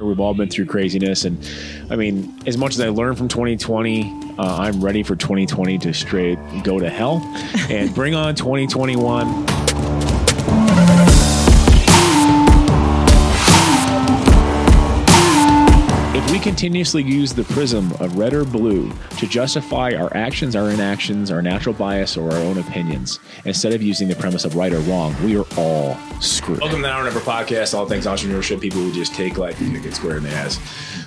We've all been through craziness, and I mean, as much as I learned from 2020, uh, I'm ready for 2020 to straight go to hell and bring on 2021. Continuously use the prism of red or blue to justify our actions, our inactions, our natural bias, or our own opinions, instead of using the premise of right or wrong, we are all screwed. Welcome to the Hour Number Podcast, all things entrepreneurship, people who just take life and get square in the ass.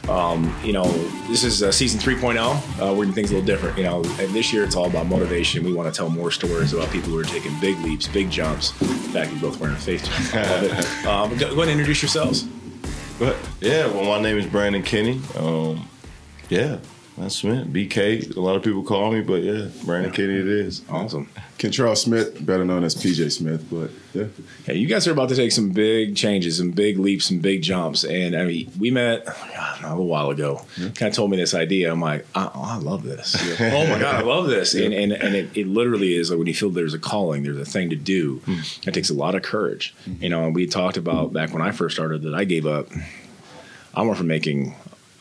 Um, you know, this is uh, season 3.0. Uh, we're doing things a little different. You know, and this year it's all about motivation. We want to tell more stories about people who are taking big leaps, big jumps. In fact, you both wearing a face. um, go, go ahead and introduce yourselves. But yeah, well, my name is Brandon Kenny. Um, yeah, that's Smith. BK. A lot of people call me, but yeah, Brandon Kenny it is. Awesome. Kentrell Smith, better known as PJ Smith, but yeah. Hey, you guys are about to take some big changes, some big leaps, some big jumps. And I mean, we met oh God, a little while ago. Kind of told me this idea. I'm like, uh, oh, I love this. oh my God, I love this. And and, and it, it literally is like when you feel there's a calling, there's a thing to do. Hmm. It takes a lot of courage. Hmm. You know, and we talked about back when I first started that I gave up. I went from making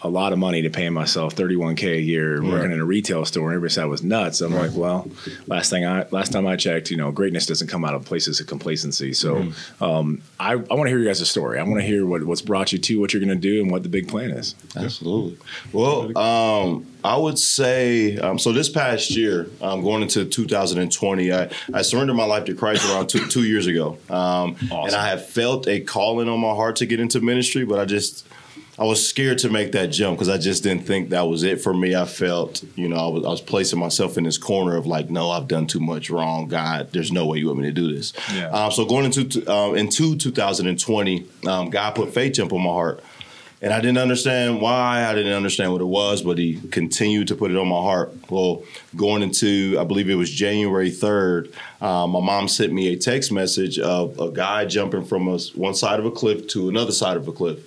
a lot of money to pay myself 31k a year working in a retail store and everybody said I was nuts. I'm like, well, last thing I last time I checked, you know, greatness doesn't come out of places of complacency. So um, I, I want to hear you guys' story. I want to hear what, what's brought you to what you're going to do and what the big plan is. Absolutely. Well, um, I would say um, so. This past year, um, going into 2020, I, I surrendered my life to Christ around two, two years ago, um, and I have felt a calling on my heart to get into ministry, but I just I was scared to make that jump because I just didn't think that was it for me. I felt, you know, I was, I was placing myself in this corner of like, no, I've done too much wrong. God, there's no way you want me to do this. Yeah. Um, so going into um, into 2020, um, God put faith jump on my heart. And I didn't understand why. I didn't understand what it was, but he continued to put it on my heart. Well, going into, I believe it was January 3rd, uh, my mom sent me a text message of a guy jumping from a, one side of a cliff to another side of a cliff.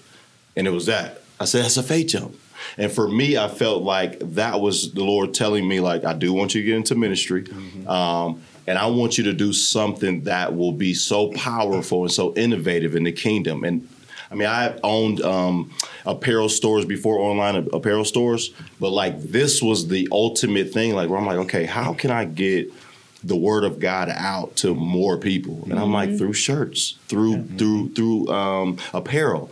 And it was that. I said, that's a faith jump. And for me, I felt like that was the Lord telling me, like, I do want you to get into ministry. Um, and I want you to do something that will be so powerful and so innovative in the kingdom. And I mean, I owned um, apparel stores before online apparel stores, but like this was the ultimate thing. Like, where I'm like, okay, how can I get the word of God out to more people? And I'm like, through shirts, through through through um, apparel.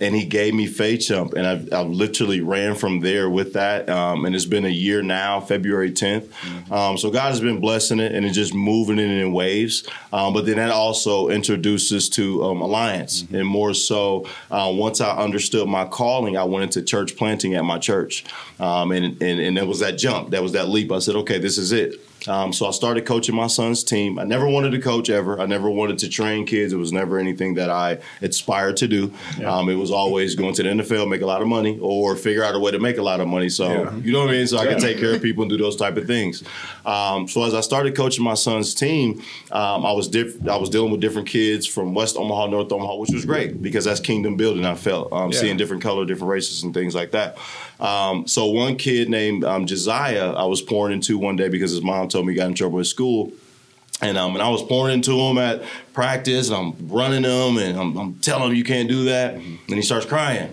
And he gave me Faith Jump, and I've, I've literally ran from there with that. Um, and it's been a year now, February 10th. Um, so God has been blessing it and it's just moving it in waves. Um, but then that also introduces to um, Alliance. And more so, uh, once I understood my calling, I went into church planting at my church. Um, and, and, and it was that jump, that was that leap. I said, okay, this is it. Um, so I started coaching my son's team. I never wanted to coach ever. I never wanted to train kids. It was never anything that I aspired to do. Um, it was always going to the NFL, make a lot of money, or figure out a way to make a lot of money. So Yeah. you know what I mean. So I could take care of people and do those type of things. Um, so as I started coaching my son's team, um, I was diff- I was dealing with different kids from West Omaha, North Omaha, which was great because that's kingdom building. I felt um, Yeah. seeing different color, different races, and things like that. Um, so one kid named um, Josiah, I was pouring into one day because his mom told me he got in trouble at school. And um, and I was pouring into him at practice, and I'm running him, and I'm, I'm telling him you can't do that, and he starts crying.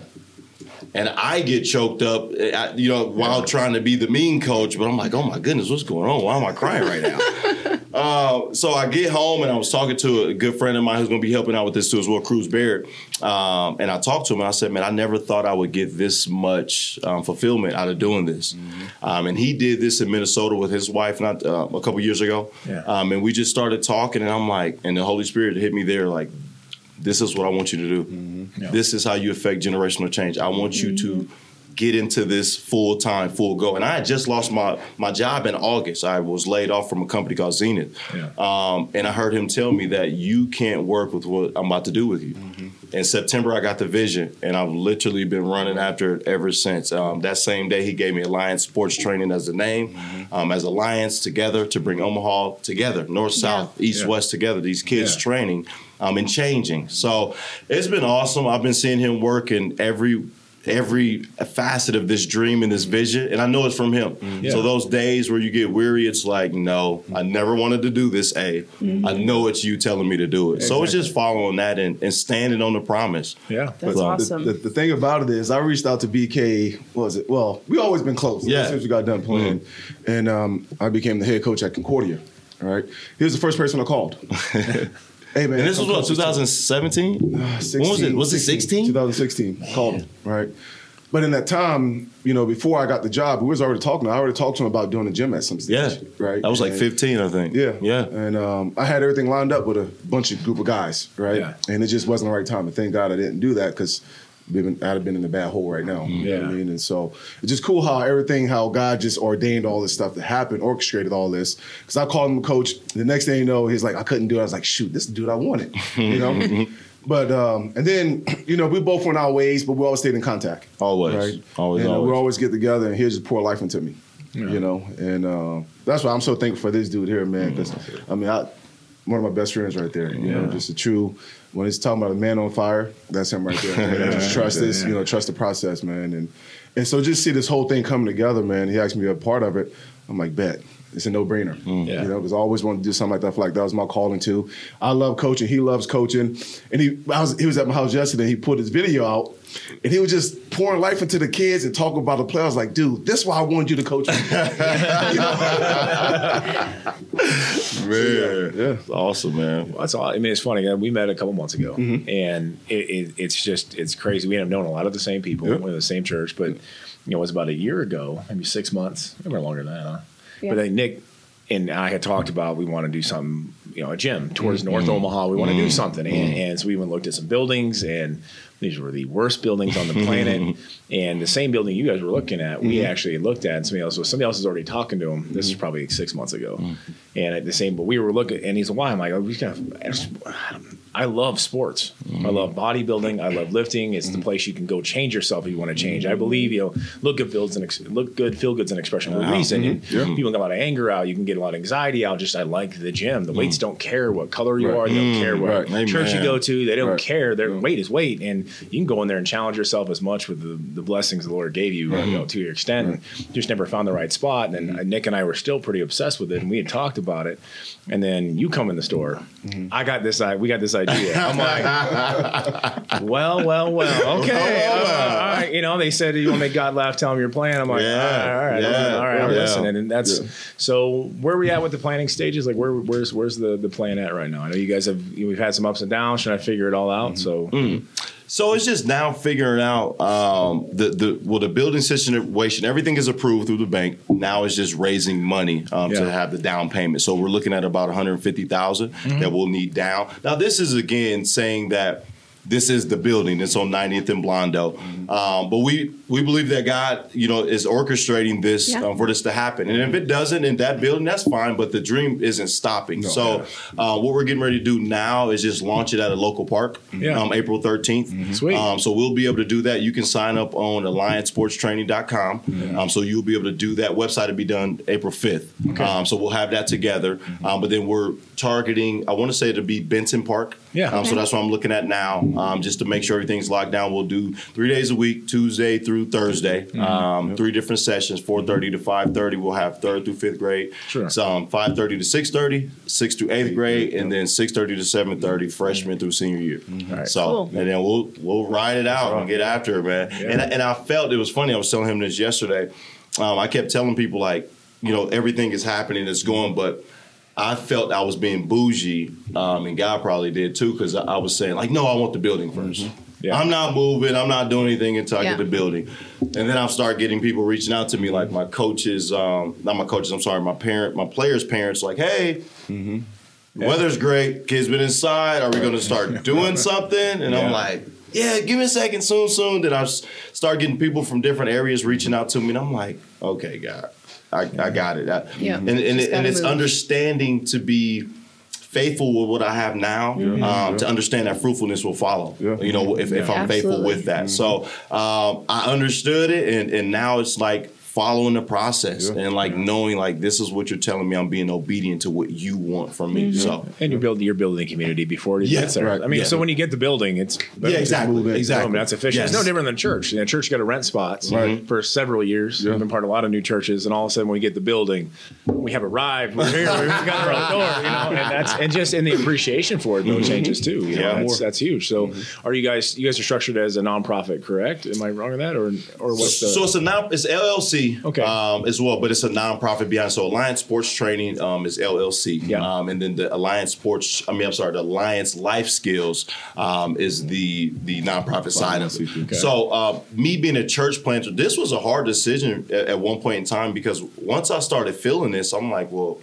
And I get choked up, eh, you know, while trying to be the mean coach. But I'm like, oh my goodness, what's going on? Why am I crying right now? uh, so I get home and I was talking to a good friend of mine who's going to be helping out with this too as well, Cruz Barrett. Um, and I talked to him and I said, man, I never thought I would get this much um, fulfillment out of doing this. Um, and he did this in Minnesota with his wife not uh, a couple years ago. Yeah. Um, and we just started talking, and I'm like, and the Holy Spirit hit me there, like, this is what I want you to do. Yeah. This is how you affect generational change. I want you to get into this full time, full go. And I had just lost my my job in August. I was laid off from a company called Zenith. Yeah. Um, and I heard him tell me that you can't work with what I'm about to do with you. In September, I got the vision, and I've literally been running after it ever since. Um, that same day, he gave me Alliance Sports Training as the name, um, as Alliance together to bring Omaha together, north, south, east, Yeah. west together. These kids Yeah. training um, and changing. So it's been awesome. I've been seeing him work in every every facet of this dream and this vision, and I know it's from him. Mm-hmm. Yeah. So those days where you get weary, it's like, no, mm-hmm. I never wanted to do this. A, mm-hmm. I know it's you telling me to do it. So it's just following that and, and standing on the promise. Yeah. That's So, awesome. The, the, the thing about it is, I reached out to BK. What was it? Well, we always been close. Yeah. Since we got done playing, and um, I became the head coach at Concordia. All right. He was the first person I called. hey man. And this was what, coaching 2017? When was it? Was it 16? 2016. Called him. Right. But in that time, you know, before I got the job, we was already talking. I already talked to him about doing a gym at some stage. Yeah. Right. I was like And- 15, I think. yeah, Yeah. and um, I had everything lined up with a bunch of group of guys, right? Yeah. And it just wasn't the right time. And thank God I didn't do that because I'd have been in a bad hole right now. You know what I Yeah. mean? And so it's just cool how everything, how God just ordained all this stuff to happen, orchestrated all this. Because I called him a coach. The next thing you know, he's like, I couldn't do it. I was like, shoot, this dude I wanted. You know. But um, and then you know we both went our ways, but we always stayed in contact. Always. right? Always, And uh, always. we always get together, and he'll just pour life into me. You know, and uh, that's why I'm so thankful for this dude here, man. Because I mean, I one of my best friends right there. You know, just a true. When he's talking about a man on fire, that's him right there. man. just trust this, you know, trust the process, man. And and so just see this whole thing coming together, man. He asked me to be a part of it. I'm like, bet. It's a no brainer. Yeah. You know, because I always wanted to do something like that. I feel like that was my calling too. I love coaching. He loves coaching. And he I was he was at my house yesterday. And he put his video out and he was just pouring life into the kids and talking about the play. I was like, dude, this is why I wanted you to coach me. Man. yeah. Awesome, man. Well, that's all. I mean, it's funny. We met a couple months ago, Mm-hmm. and it, it, it's just it's crazy. We have known a lot of the same people. Yeah. We're in the same church, but you know, it was about a year ago, maybe six months, maybe longer than that. Huh? Yeah. But then Nick and I had talked about we want to do something, you know, a gym towards North mm-hmm. Omaha. We want to do mm-hmm. something, and, and so we went and looked at some buildings, and these were the worst buildings on the planet. And the same building you guys were looking at, we mm-hmm. actually looked at, and somebody else was somebody else was already talking to him. This is mm-hmm. probably six months ago, mm. and at the same, but we were looking, and he's like, "Why?" I'm like, "Oh, we kind of." I love sports. I mm-hmm. love bodybuilding. I love lifting. It's the place you can go change yourself if you want to change. I believe you know, look good feels an ex- look good, feel good's an expression of a uh-huh. reason. And People get a lot of anger out. You can get a lot of anxiety out. Just I like the gym. The weights mm. don't care what color you are. They don't care mm. what right. church you go to. They don't Right. care. Their weight is weight, and you can go in there and challenge yourself as much with the, the blessings the Lord gave you, you mm-hmm. know, to your extent. Just never found the right spot. And then uh, Nick and I were still pretty obsessed with it, and we had talked about it. And then you come in the store. Mm-hmm. I got this. I we got this idea. I'm like, well, well, well. Okay, Oh, well. all right. You know, they said you want to make God laugh. Tell them your plan. I'm like, Yeah, all right, all right, yeah, all right. I'm yeah. listening. And that's so. Where are we at with the planning stages? Like, where where's where's the the plan at right now? I know you guys have we've had some ups and downs. Should I figure it all out? So mm. So it's just now figuring out um, the the well the building situation. Everything is approved through the bank. Now it's just raising money um, Yeah. to have the down payment. So we're looking at about one hundred fifty that we'll need down. Now this is again saying that. This is the building It's on 90th and Blondo, um, but we we believe that God, you know, is orchestrating this Yeah. um, for this to happen. And if it doesn't in that building, that's fine. But the dream isn't stopping. so uh, what we're getting ready to do now is just launch it at a local park, Yeah. um, April 13th. Sweet. Um, so we'll be able to do that. You can sign up on alliancesportstraining.com. Um, so you'll be able to do that. Website will be done April 5th. Um, so we'll have that together. Um, but then we're targeting, I want to say it'll be Benson Park. Yeah. Um, so that's what I'm looking at now, um, just to make sure everything's locked down. We'll do three days a week, Tuesday through Thursday, Mm-hmm. um, three different sessions, 4.30 to 5.30. We'll have third through fifth grade. Sure. So um, 5.30 to 6.30, 6 to eighth grade, and then 6.30 to 7.30, freshman through senior year. Right. So, Cool. and then we'll we'll ride it out and get after it, man. And, I- and I felt it was funny. I was telling him this yesterday. Um, I kept telling people like, you know, everything is happening, it's going, but I felt I was being bougie, um, and God probably did too, because I, I was saying like, no, I want the building 1st Yeah. I'm not moving. I'm not doing anything until I Yeah. get the building. And then I'll start getting people reaching out to me, like my coaches, um, not my coaches. I'm sorry, my parent, my players' parents, like, hey. The weather's great. Kids been inside. Are we going to start doing something? And I'm like, yeah, give me a second, soon, soon. Then I start getting people from different areas reaching out to me, and I'm like, okay, God, I, I got it. I- Yeah. and and, it, and it's move. understanding to be faithful with what I have now, um, to understand that fruitfulness will follow. Yeah. You know, if, if I'm faithful with that. So um, I understood it, and and now it's like following the process and like knowing like this is what you're telling me. I'm being obedient to what you want from me. Mm-hmm. So And you're building you're building a community before it Yeah, gets there. right. I mean, Yeah. so when you get the building, it's yeah, exactly, move in. exactly. Boom, that's efficient. It's no different than church. You know, church got to rent spots Right. for several years. Yeah. I've been part of a lot of new churches, and all of a sudden, when we get the building, we have arrived. We're here. We've got our own door. You know, and that's and just in the appreciation for it though mm-hmm. changes too. You know, Yeah. that's that's huge. So, mm-hmm. are you guys you guys are structured as a nonprofit, correct? Am I wrong with that, or or what's the? so it's a non it's LLC Okay. um, as well, but it's a nonprofit beyond. So Alliance Sports Training um, is LLC, Yeah. um, and then the Alliance Sports. I mean, I'm sorry, the Alliance Life Skills um, is the the nonprofit side of it. Okay. So uh, me being a church planter, this was a hard decision at, at one point in time because once I started feeling this, I'm like, well.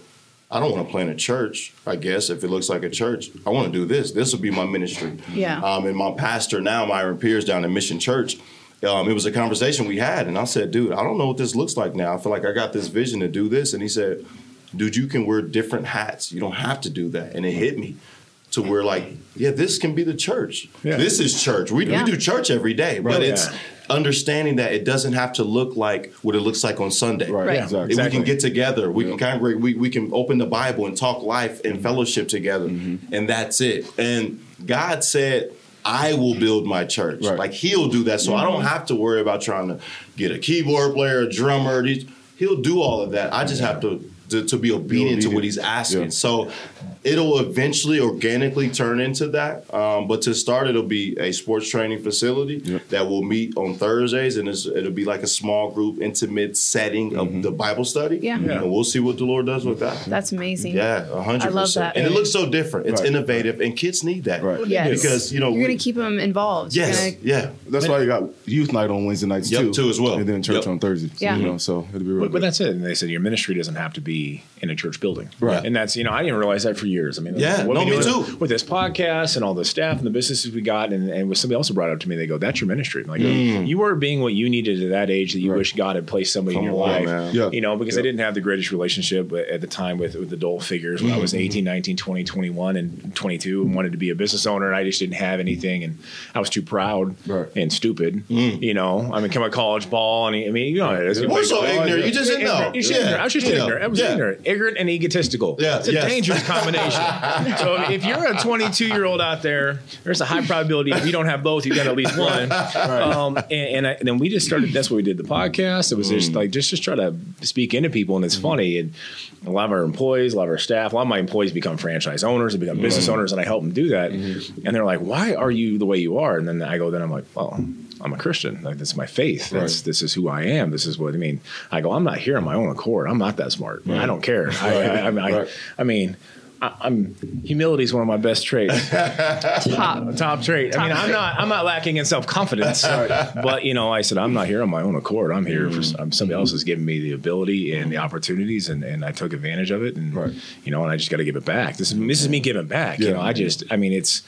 I don't want to plant a church. I guess if it looks like a church, I want to do this. This will be my ministry. Yeah. Um, and my pastor now, Myron Pierce, down at Mission Church, um, it was a conversation we had, and I said, "Dude, I don't know what this looks like now. I feel like I got this vision to do this." And he said, "Dude, you can wear different hats. You don't have to do that." And it hit me to where, like, yeah, this can be the church. Yeah. This is church. We, Yeah. we do church every day, but it's Yeah. understanding that it doesn't have to look like what it looks like on Sunday. Right, Right. Yeah, exactly. If Exactly. We can get together. We Yeah. can congregate. We, we can open the Bible and talk life and fellowship together, Mm-hmm. and that's it. And God said, "I will build my church." Right. Like He'll do that, so I don't have to worry about trying to get a keyboard player, a drummer. He'll do all of that. I just have to. To, to be obedient to what he's asking. Yeah. So it'll eventually organically turn into that. Um, but to start, it'll be a sports training facility Yep. that will meet on Thursdays, and it's, it'll be like a small group, intimate setting Mm-hmm. of the Bible study. Yeah. Yeah. And we'll see what the Lord does with that. That's amazing. Yeah, a hundred I love percent. that. And it looks so different. It's Right. innovative, and kids need that. Right. Yes. Because you know, you're going to keep them involved. Yes, gonna- yeah. That's why you got youth night on Wednesday nights Yep, too, too, as well. and then church Yep. on Thursdays. Yeah. you know, so it'll be real. But, but that's it. And they said your ministry doesn't have to be in a church building. Right. And that's, you know, I didn't realize that for years. I mean, Yeah, what no, we me too. With this podcast and all the staff and the businesses we got, and, and with somebody else who brought it up to me, they go, that's your ministry. I'm like, mm. you were being what you needed at that age that you Right. wish God had placed somebody in your on, life. Yeah. You know, because I didn't have the greatest relationship at the time with, with the Dole figures when I was mm. 18, 19, 20, 21, and 22 and wanted to be a business owner. And I just didn't have anything. And I was too proud Right. and stupid. Mm. You know, I became a college ball. And I mean, you know, it's We're so ignorant. You just didn't know. Ignorant. You should Yeah. ignorant. I was just Yeah. ignorant. I was Yeah. Ignorant. Ignorant and egotistical. Yeah, It's a yes. dangerous combination. so if you're a 22 year old out there, there's a high probability if you don't have both, you got at least one. Um, and and, I, and then we just started. That's what we did the podcast. It was just mm. like just just try to speak into people, and it's mm. funny. And a lot of our employees, a lot of our staff, a lot of my employees become franchise owners, they become business mm. owners, and I help them do that. Mm-hmm. And they're like, "Why are you the way you are?" And then I go, then I'm like, "Well." I'm a Christian. Like that's my faith. That's Right. this is who I am. This is what I mean. I go. I'm not here on my own accord. I'm not that smart. I don't care. I, I, I, I, Right. I mean, I, I'm humility is one of my best traits. Top. Top trait. I mean, I'm not. I'm not lacking in self confidence. But you know, I said I'm not here on my own accord. I'm here for um, somebody else has given me the ability and the opportunities, and, and I took advantage of it. And Right. you know, and I just got to give it back. This is this is me giving back. You know, I just. I mean, it's.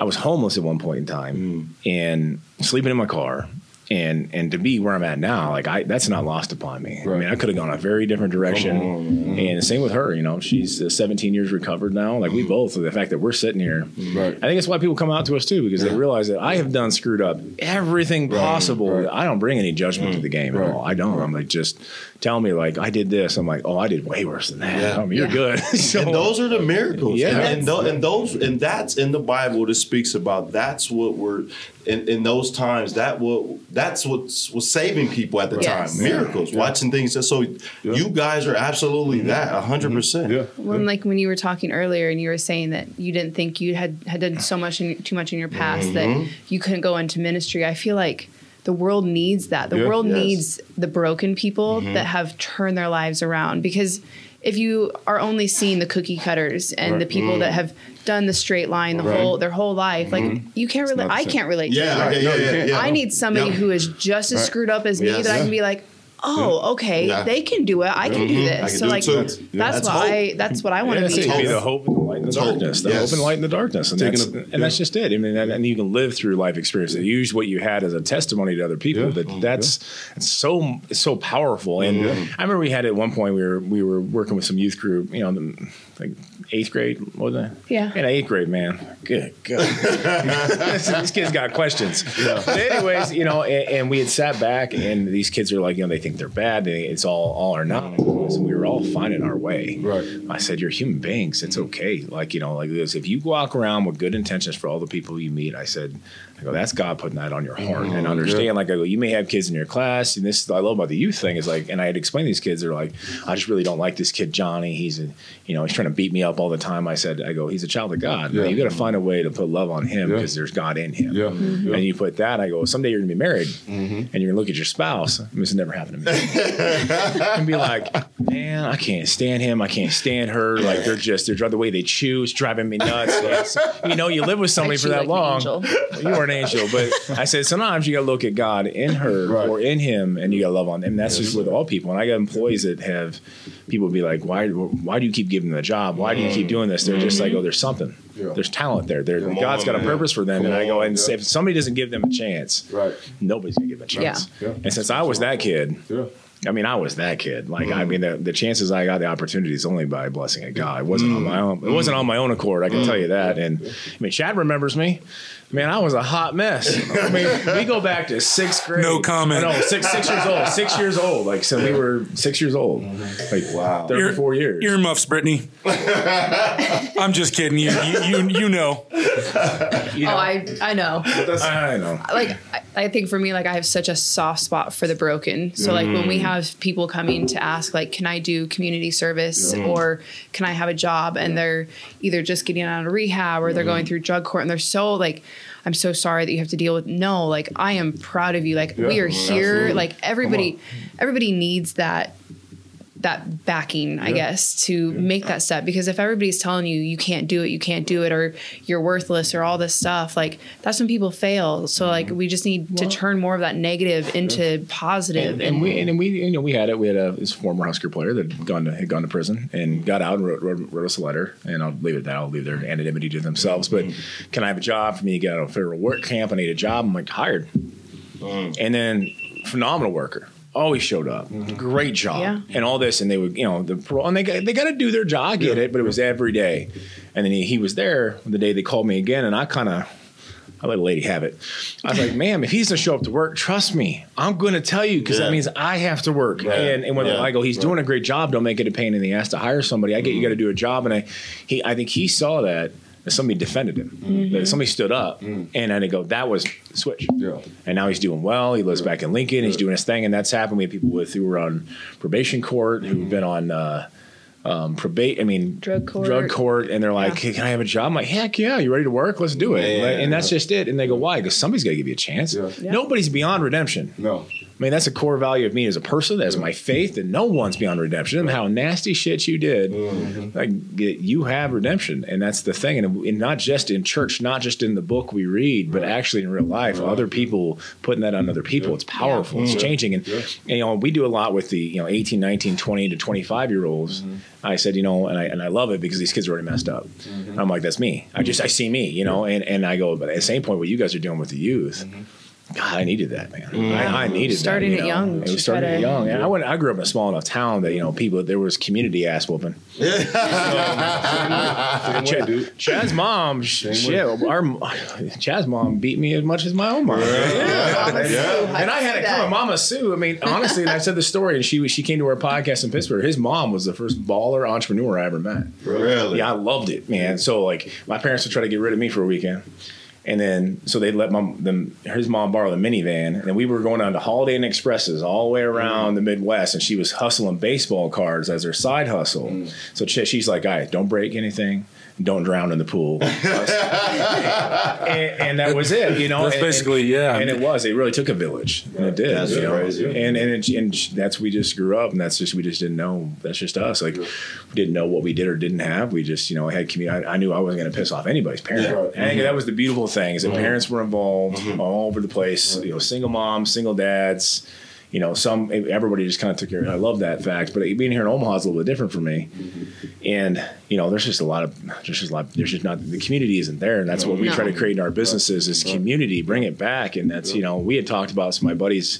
I was homeless at one point in time and sleeping in my car. And and to be where I'm at now, like I that's not lost upon me. I mean, I could have gone a very different direction. And same with her. You know, she's uh, 17 years recovered now. Like we both. The fact that we're sitting here, Right. I think it's why people come out to us too because they realize that I have done screwed up everything possible. right. I don't bring any judgment to the game Right. at all. I don't. I'm like just tell me like I did this. I'm like, oh, I did way worse than that. Yeah. I mean, you're Yeah. good. so, and those are the miracles. Yeah. and, and, tho- and those and that's in the Bible that speaks about. That's what we're in, in those times. That what that's what was saving people at the Yes. time. Miracles, watching things. So you guys are absolutely mm-hmm. that, a hundred mm-hmm. percent. yeah, When like when you were talking earlier and you were saying that you didn't think you had had done so much in, too much in your past that mm-hmm. you couldn't go into ministry. I feel like the world needs that. The Yeah. world Yes. needs the broken people that have turned their lives around because if you are only seeing the cookie cutters and the Right. people that have done the straight line the Right. whole their whole life, like you can't relate. I can't relate. Yeah, to that. yeah, yeah, yeah, yeah. I need somebody who is just as Right. screwed up as me Yes. that I can be like, oh, okay, Yeah. they can do it. I can do mm-hmm. this. I can so do like too. that's, Yeah. That's why that's what I want Yeah, to that's be. be Hope. the hope and the light in the It's hope. darkness. The Yes. hope and light in the darkness, and that's a- and that's just it. I mean, and, and you can live through life experiences. Use what you had as a testimony to other people. Yeah. That oh, that's it's so it's so powerful. And I remember we had at one point we were we were working with some youth group. You know, the, like eighth grade, what was it? Yeah. in eighth grade, man. Good, good. These kids got questions. But anyways, you know, and, and we had sat back, and these kids are like, you know, they think think they're bad. They, it's all all or nothing. And we were all finding our way. Right. I said, "You're human beings. It's okay. Like you know, like this. If you walk around with good intentions for all the people you meet, I said, I go, that's God putting that on your heart and understand. Like I go, you may have kids in your class, and this is I love about the youth thing is like, and I had explained to these kids, they're like, I just really don't like this kid Johnny. He's a, you know, he's trying to beat me up all the time. I said, I go, he's a child of God. Yeah. You got to find a way to put love on him Yeah. because there's God in him. Yeah. Mm-hmm. And you put that, I go, someday you're gonna be married, and you're gonna look at your spouse. This has never happened to me. and be like, man, I can't stand him. I can't stand her. Like they're just they're the way they choose, driving me nuts. You know, you live with somebody for that like long. angel. You are an angel, but I said sometimes you got to look at God in her Right. or in him, and you got to love on them. That's just with all people. And I got employees that have people be like, why why do you keep giving them the job? Why do you keep doing this? They're just like, oh, there's something. Yeah. There's talent there. There, Come God's on, got a man. purpose for them, Come and I go on, and yeah. say, if somebody doesn't give them a chance, Right. nobody's gonna give them a chance. Yeah. Yeah. And since I was that kid, Yeah. I mean, I was that kid. Like, I mm-hmm. mean, the, the chances I got the opportunities only by blessing of God. It wasn't on mm-hmm. my own. It wasn't on my own accord. I can tell you mm-hmm. that. And I mean, Chad remembers me. Man, I was a hot mess. I mean, we go back to sixth grade. No comment. No, six six years old. Six years old. Like, so we were six years old. Like, Wow. thirty four years. Ear muffs, Brittany. I'm just kidding. You, you, you, you know. You Oh. I I know. I know. like I, I think for me like i have such a soft spot for the broken so like when we Mm. have people coming to ask like can i do community service or can i have a job and they're either just getting out of rehab or they're Mm-hmm. going through drug court and they're so like i'm so sorry that you have to deal with no like i am proud of you. Like we Yeah, are here. absolutely. like everybody everybody needs that that backing, I guess, to make that step. Because if everybody's telling you you can't do it, you can't do it, or you're worthless, or all this stuff, like that's when people fail. So like mm-hmm. we just need to turn more of that negative into positive. And, and we and we you know we had it. We had a this former Husker player that had gone to had gone to prison and got out and wrote, wrote, wrote us a letter. And I'll leave it at that. I'll leave their anonymity to themselves. But mm-hmm. can I have a job for me to get out of a federal work camp? I need a job. I'm like hired. Mm. And then phenomenal worker. Always showed up. Mm-hmm. Great job. Yeah. And all this. And they would, you know, the parole, and they got, they got to do their job. I get it, but it was every day. And then he, he was there the day they called me again. And I kind of, I let a lady have it. I was like, ma'am, if he's gonna show up to work, trust me, I'm gonna tell you because Yeah. that means I have to work. Right. And and when Yeah. I go, he's doing a great job. Don't make it a pain in the ass to hire somebody. I get you mm-hmm. got to do a job, and I he I think he saw that. That Somebody defended him. That somebody stood up, and then they go, "That was switch." Yeah. And now he's doing well. He lives back in Lincoln. He's doing his thing, and that's happened. We have people with who were on probation court, who've been on uh, um, probate. I mean, Drug court. drug court, and they're like, Yeah. hey, "Can I have a job?" I'm like, "Heck yeah! You ready to work? Let's do it." And that's just it. And they go, "Why?" Because somebody's got to give you a chance. Yeah. Yeah. Nobody's beyond redemption. No. I mean, that's a core value of me as a person, as my faith, that no one's beyond redemption. How nasty shit you did, mm-hmm. like you have redemption, and that's the thing. And, and not just in church, not just in the book we read, but actually in real life, other people putting that on other people. It's powerful. It's changing, and, and, you know we do a lot with the you know 18, 19, 20 to twenty five year olds. Mm-hmm. I said, you know, and I and I love it because these kids are already messed up. Mm-hmm. I'm like, that's me. I just I see me, you know, and and I go, but at the same point, what you guys are doing with the youth. God, I needed that, man. Mm. I, I needed Starting that, you it know. young It to was starting try it young. And I went. I grew up in a small enough town that you know people. There was community ass whooping. Same way, dude. Chad's mom, sh- shit, our Chad's mom beat me as much as my own mom. Mama Sue, And I had to see come Mama Sue. I mean, honestly, and I said the story, and she she came to our podcast in Pittsburgh. His mom was the first baller entrepreneur I ever met. Really? Yeah, I loved it, man. So like, my parents would try to get rid of me for a weekend, and then so they'd let mom, them his mom borrow the minivan, and we were going on to Holiday Inn Expresses all the way around the Midwest, and she was hustling baseball cards as her side hustle. Mm. So she- she's like, "Guy, don't break anything." Don't drown in the pool, and, and that was it. You know, That's And- and- basically, yeah. and it was. It really took a village, and it did. That's you know? crazy. And and it, and that's we just grew up, and that's just we just didn't know. That's just us. Like we didn't know what we did or didn't have. We just you know had community. I, I knew I wasn't going to piss off anybody's parent. Yeah. And I think that was the beautiful thing is that mm-hmm. parents were involved mm-hmm. all over the place. You know, single moms, single dads. You know, some everybody just kind of took care. I love that fact, but being here in Omaha is a little bit different for me. And you know, there's just a lot of there's just a lot. There's just not the community isn't there, and that's what we No. try to create in our businesses is community. Bring it back, and that's you know we had talked about some of my buddies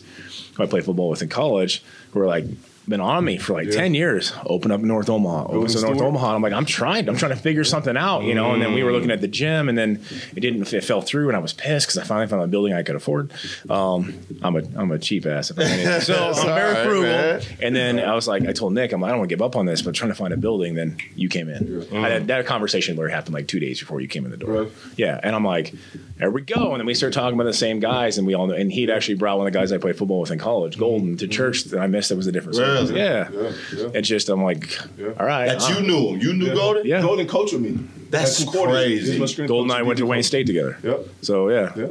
who I played football with in college who were like, been on me for like 10 years. Open up North Omaha. Open up North? Omaha. I'm like, I'm trying. I'm trying to figure something out, you know. And then we were looking at the gym, and then it didn't. It fell through, and I was pissed because I finally found a building I could afford. Um, I'm a I'm a cheap ass. If I'm. So I'm very right, frugal. man. And then I was like, I told Nick, I'm like, I don't want to give up on this, but trying to find a building. Then you came in. I had that conversation it happened like two days before you came in the door. Right. Yeah, and I'm like, there we go. And then we start talking about the same guys, and we all know. And he'd actually brought one of the guys I played football with in college, Golden, to church that I missed. That was a different service. Really? Yeah. Yeah, yeah. It's just I'm like, all right. That uh, you knew him. You knew Golden? Yeah. Golden coach with me. That's At Concordia. crazy. He's my Golden and I went to Wayne State together. Yep. So yeah, Yeah.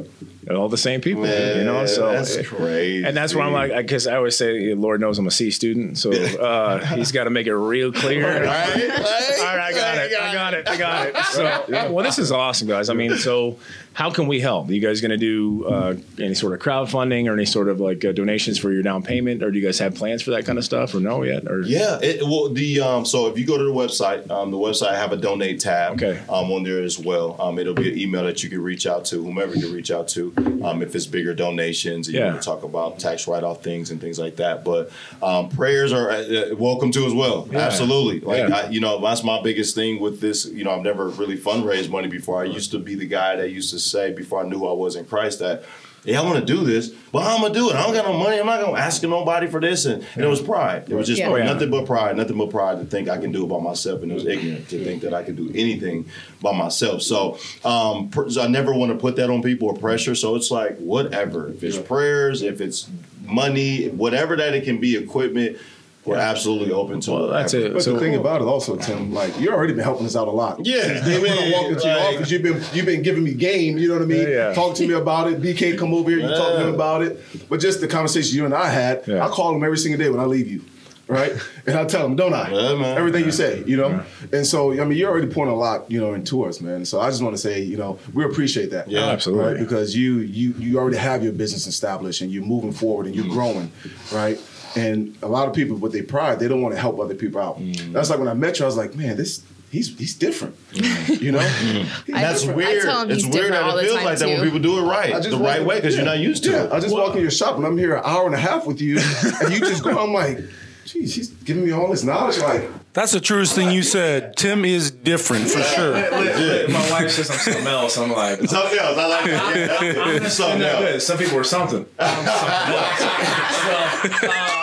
And all the same people. Man, you know, so that's crazy. And that's where I'm like, I because I always say, Lord knows I'm a C student, so uh, He's got to make it real clear. Right? All right, I got it. I got it. I got it. So, well, this is awesome, guys. I mean, so how can we help? Are you guys going to do uh, any sort of crowdfunding or any sort of like uh, donations for your down payment, or do you guys have plans for that kind of stuff, or no yet? Or Yeah, it, well, the um, so if you go to the website, um, the website have a donate tab Okay. Um, on there as well. Um, it'll be an email that you can reach out to whomever you reach out to. Um, if it's bigger donations, and you Yeah. want to talk about tax write off things and things like that. But um, prayers are uh, welcome to as well. Yeah. Absolutely, like Yeah. I, you know, that's my biggest thing with this. You know, I've never really fundraised money before. I used to be the guy that used to say before I knew I was in Christ that. Yeah, I want to do this, but how am gonna do it? I don't got no money. I'm not gonna ask nobody for this, and, and it was pride. It was just Yeah. Yeah. nothing but pride, nothing but pride to think I can do it by myself, and it was ignorant to think that I could do anything by myself. So, um, pr- so I never want to put that on people or pressure. So it's like whatever. If it's prayers, if it's money, whatever that it can be, equipment, we're absolutely open to Well, it. that's it. But So- the thing about it also, Tim, like you've already been helping us out a lot. Yeah, Then when I walk into your office, you've been you've been giving me game. You know what I mean? Yeah, yeah. Talk to me about it. BK come over here. You talk to him about it. But just the conversation you and I had, Yeah. I call him every single day when I leave you. Right, and I tell him, don't I? Yeah, man. Everything you say, you know. And so, I mean, you're already pouring a lot, you know, into us, man. So I just want to say, you know, we appreciate that. Yeah, absolutely. Right? Because you you you already have your business established and you're moving forward and you're Mm. growing, right? And a lot of people with their pride, they don't want to help other people out. Mm. That's like when I met you, I was like, man, this he's he's different. You know? He's That's different. weird. tell him It's he's weird different all that it feels time, like that when people do it right, I just the right way, because yeah. you're not used to yeah, it. I just walk in your shop and I'm here an hour and a half with you, and you just go. I'm like, geez, he's giving me all this knowledge. Like, That's the truest thing you said. Tim is different for sure. My wife says I'm something else. I'm like, Something else. I like that. Yeah. Something else. Some people are something. I'm something else. So, Something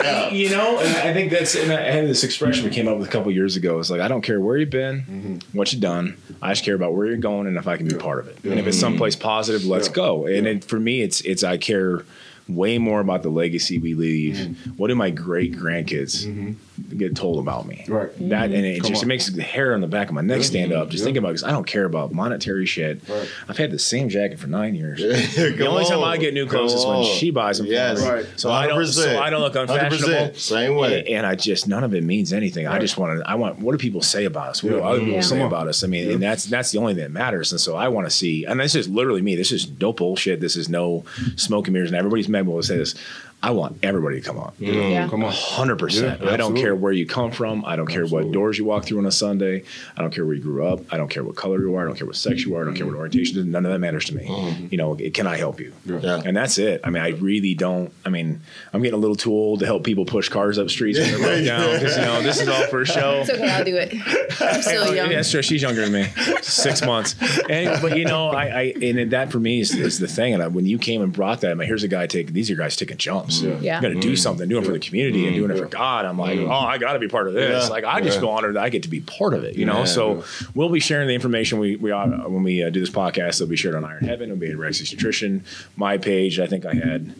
uh, you know, and I think that's, and I had this expression we came up with a couple years ago. It's like, I don't care where you've been, mm-hmm. what you've done. I just care about where you're going and if I can be part of it. And if it's mm-hmm. someplace positive, let's Yeah. go. And it, for me, it's, it's, I care way more about the legacy we leave. Mm-hmm. What do my great grandkids get told about me? Right. That, and it Come just it makes the hair on the back of my neck stand up. Just Yeah. thinking about because I don't care about monetary shit. Right. I've had the same jacket for nine years. the Come only time. I get new clothes Come is when on. she buys them Yes. for me. Right. So I don't. So I don't look unfashionable. 100%. Same way. And, and I just none of it means anything. I just want to. I want. What do people say about us? What do Yeah. other people Yeah. say about us? I mean, and that's that's the only thing that matters. And so I want to see. And this is literally me. This is no bullshit. This is no smoke and mirrors. And everybody's mad will say this. I want everybody to come on. Mm, yeah. come on. Hundred percent. Yeah, I don't absolutely. care where you come from. I don't care what doors you walk through on a Sunday. I don't care where you grew up. I don't care what color you are. I don't care what sex you are. I don't care what orientation. is. None of that matters to me. Mm-hmm. You know, can I help you? Yeah. And that's it. I mean, I really don't. I mean, I'm getting a little too old to help people push cars up streets when they're broke down because you know this is all for a show. It's okay, I'll do it. I'm still young. Yeah, sure. She's younger than me, six months. And, but you know, I, I and that for me is, is the thing. And I, when you came and brought that, I'm like, here's a guy taking these are guys taking jumps. Yeah. Yeah. You got to do something, do it for the community, and doing it for God. I'm like, oh, I got to be part of this. Yeah. Like I just Yeah. feel honored that I get to be part of it. You know, Yeah. so we'll be sharing the information we we uh, when we uh, do this podcast. It'll be shared on Iron Heaven. It'll be at Rex's Nutrition, my page. I think I had.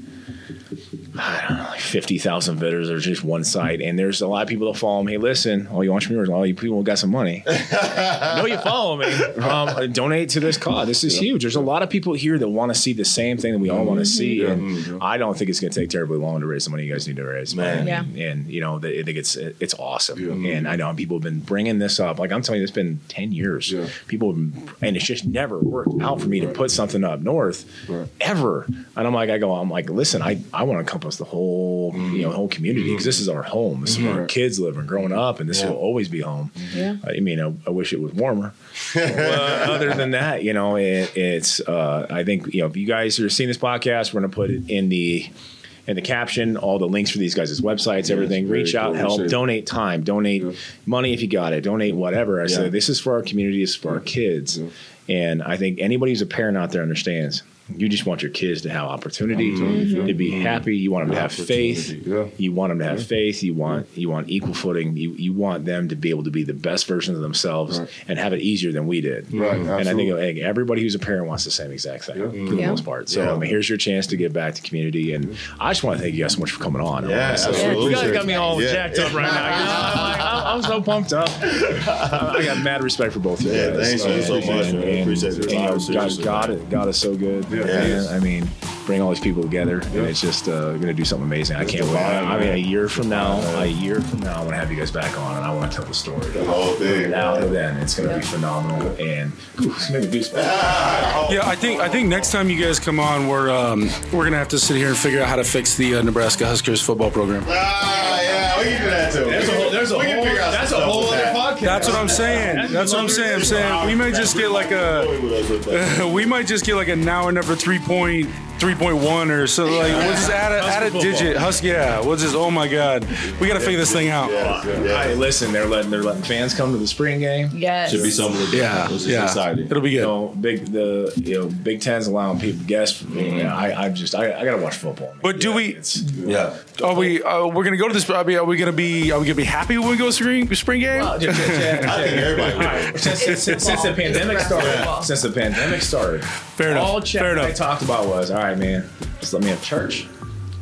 I don't know, like 50,000 visitors or just one site. And there's a lot of people that follow me. Hey, listen, all you entrepreneurs, all you people who got some money, I know you follow me. Um, donate to this cause. This is huge. There's a lot of people here that want to see the same thing that we all want to mm-hmm. see. And mm-hmm. I don't think it's going to take terribly long to raise the money you guys need to raise. Man. Yeah. And, you know, I think it's it's awesome. Mm-hmm. And I know people have been bringing this up. Like I'm telling you, it's been 10 years. Yeah. People have been, and it's just never worked out for me to put something up north Right. ever. And I'm like, I go, I'm like, listen, I, I want to encompass the whole, you know, whole community because this is our home. This is where our kids live and growing up, and this will always be home. Mm-hmm. Yeah. I mean, I, I wish it was warmer. But other than that, you know, it, it's. Uh, I think you know, if you guys are seeing this podcast, we're going to put it in the in the caption all the links for these guys' websites, everything. very Reach out, cool. help, donate time, donate money if you got it, donate whatever. I Yeah. said this is for our community, this is for our kids, and I think anybody who's a parent out there understands. You just want your kids to have opportunity, mm-hmm. Mm-hmm. to be happy. You want them to have faith. Yeah. You want them to have faith. You want you want equal footing. You you want them to be able to be the best version of themselves Right. and have it easier than we did. Right, mm-hmm. And I think everybody who's a parent wants the same exact thing Yeah. for the Yeah. most part. So Yeah. I mean, here's your chance to give back to community, and I just want to thank you guys so much for coming on. Yeah, absolutely. You guys got me all Yeah. jacked up right now. I'm, like, I'm, I'm so pumped up. I got mad respect for both of you Yeah, guys. thanks, man, so much, man. and- Appreciate your and, you know, time, God, God. God is so good. Yeah. man. I mean, bring all these people together, and it's just uh, going to do something amazing. I can't wait. divine, I mean, a year from now, a year from now, I'm going to have you guys back on, and I want to tell the story. The whole thing. Now to then, it's going to be phenomenal, and ooh, it's making me goosebumps. Yeah, I think I think next time you guys come on, we're um, we're gonna have to sit here and figure out how to fix the uh, Nebraska Huskers football program. Ah, yeah, we can do that too. There's podcast. That's what I'm saying. That's what I'm saying. I'm saying we might just get like a we might just get like a now and never three point three point one or so. Like we'll just add a, add a Husker digit. Husky, yeah. We'll just oh my god, we gotta figure this thing out. Hey, listen, they're letting they're letting fans come to the spring game. Yes. Should be something. to do. Yeah, Which is yeah. exciting. It'll be good. You know, big the you know Big Ten's allowing people guests. Yeah, I I just I, I gotta watch football. man. But do Yeah, we- it's- Yeah. Are we? Uh, we're gonna go to this. I mean, are we gonna be? Are we gonna be happy when we go to spring spring game? Well, just- just- just- I think everybody All right, since, since, since, since the pandemic started, since the pandemic started, Fair enough. all Chad Fair and I enough. talked about was, all right, man, just let me have church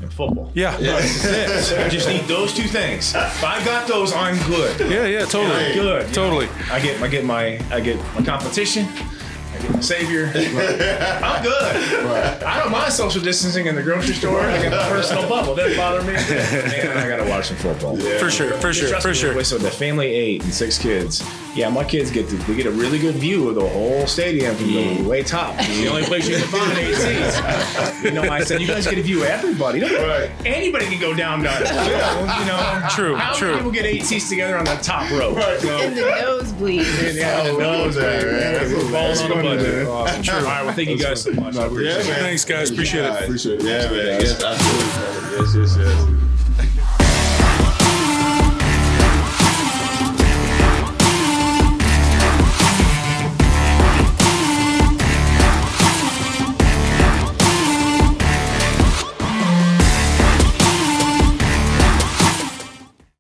and football. Yeah. Yeah. That's it. I just need those two things. If I got those, I'm good. Yeah. Yeah, totally. I'm good. Totally. I get I get my I get my competition. I get my savior. I'm good. I don't mind social distancing in the grocery store. I got a personal bubble. Doesn't bother me. Man, I gotta watch some football. For sure. For sure. For me, sure. So the family eight and six kids. Yeah, my kids get to they get a really good view of the whole stadium from the mm. way top. It's the only place you can find eight seats. You know, I said you guys get a view of everybody. Don't- Anybody can go down down. You know, True, How true. many people get eight seats together on the top row? In the nosebleed. Yeah, Oh, what was that, man? On the budget. man. Uh, awesome. All right, well, thank you guys so much. It. Yeah. Thanks, guys. Appreciate it. Appreciate it. Yeah, man. Yes, absolutely. man. Yes, yes, yes.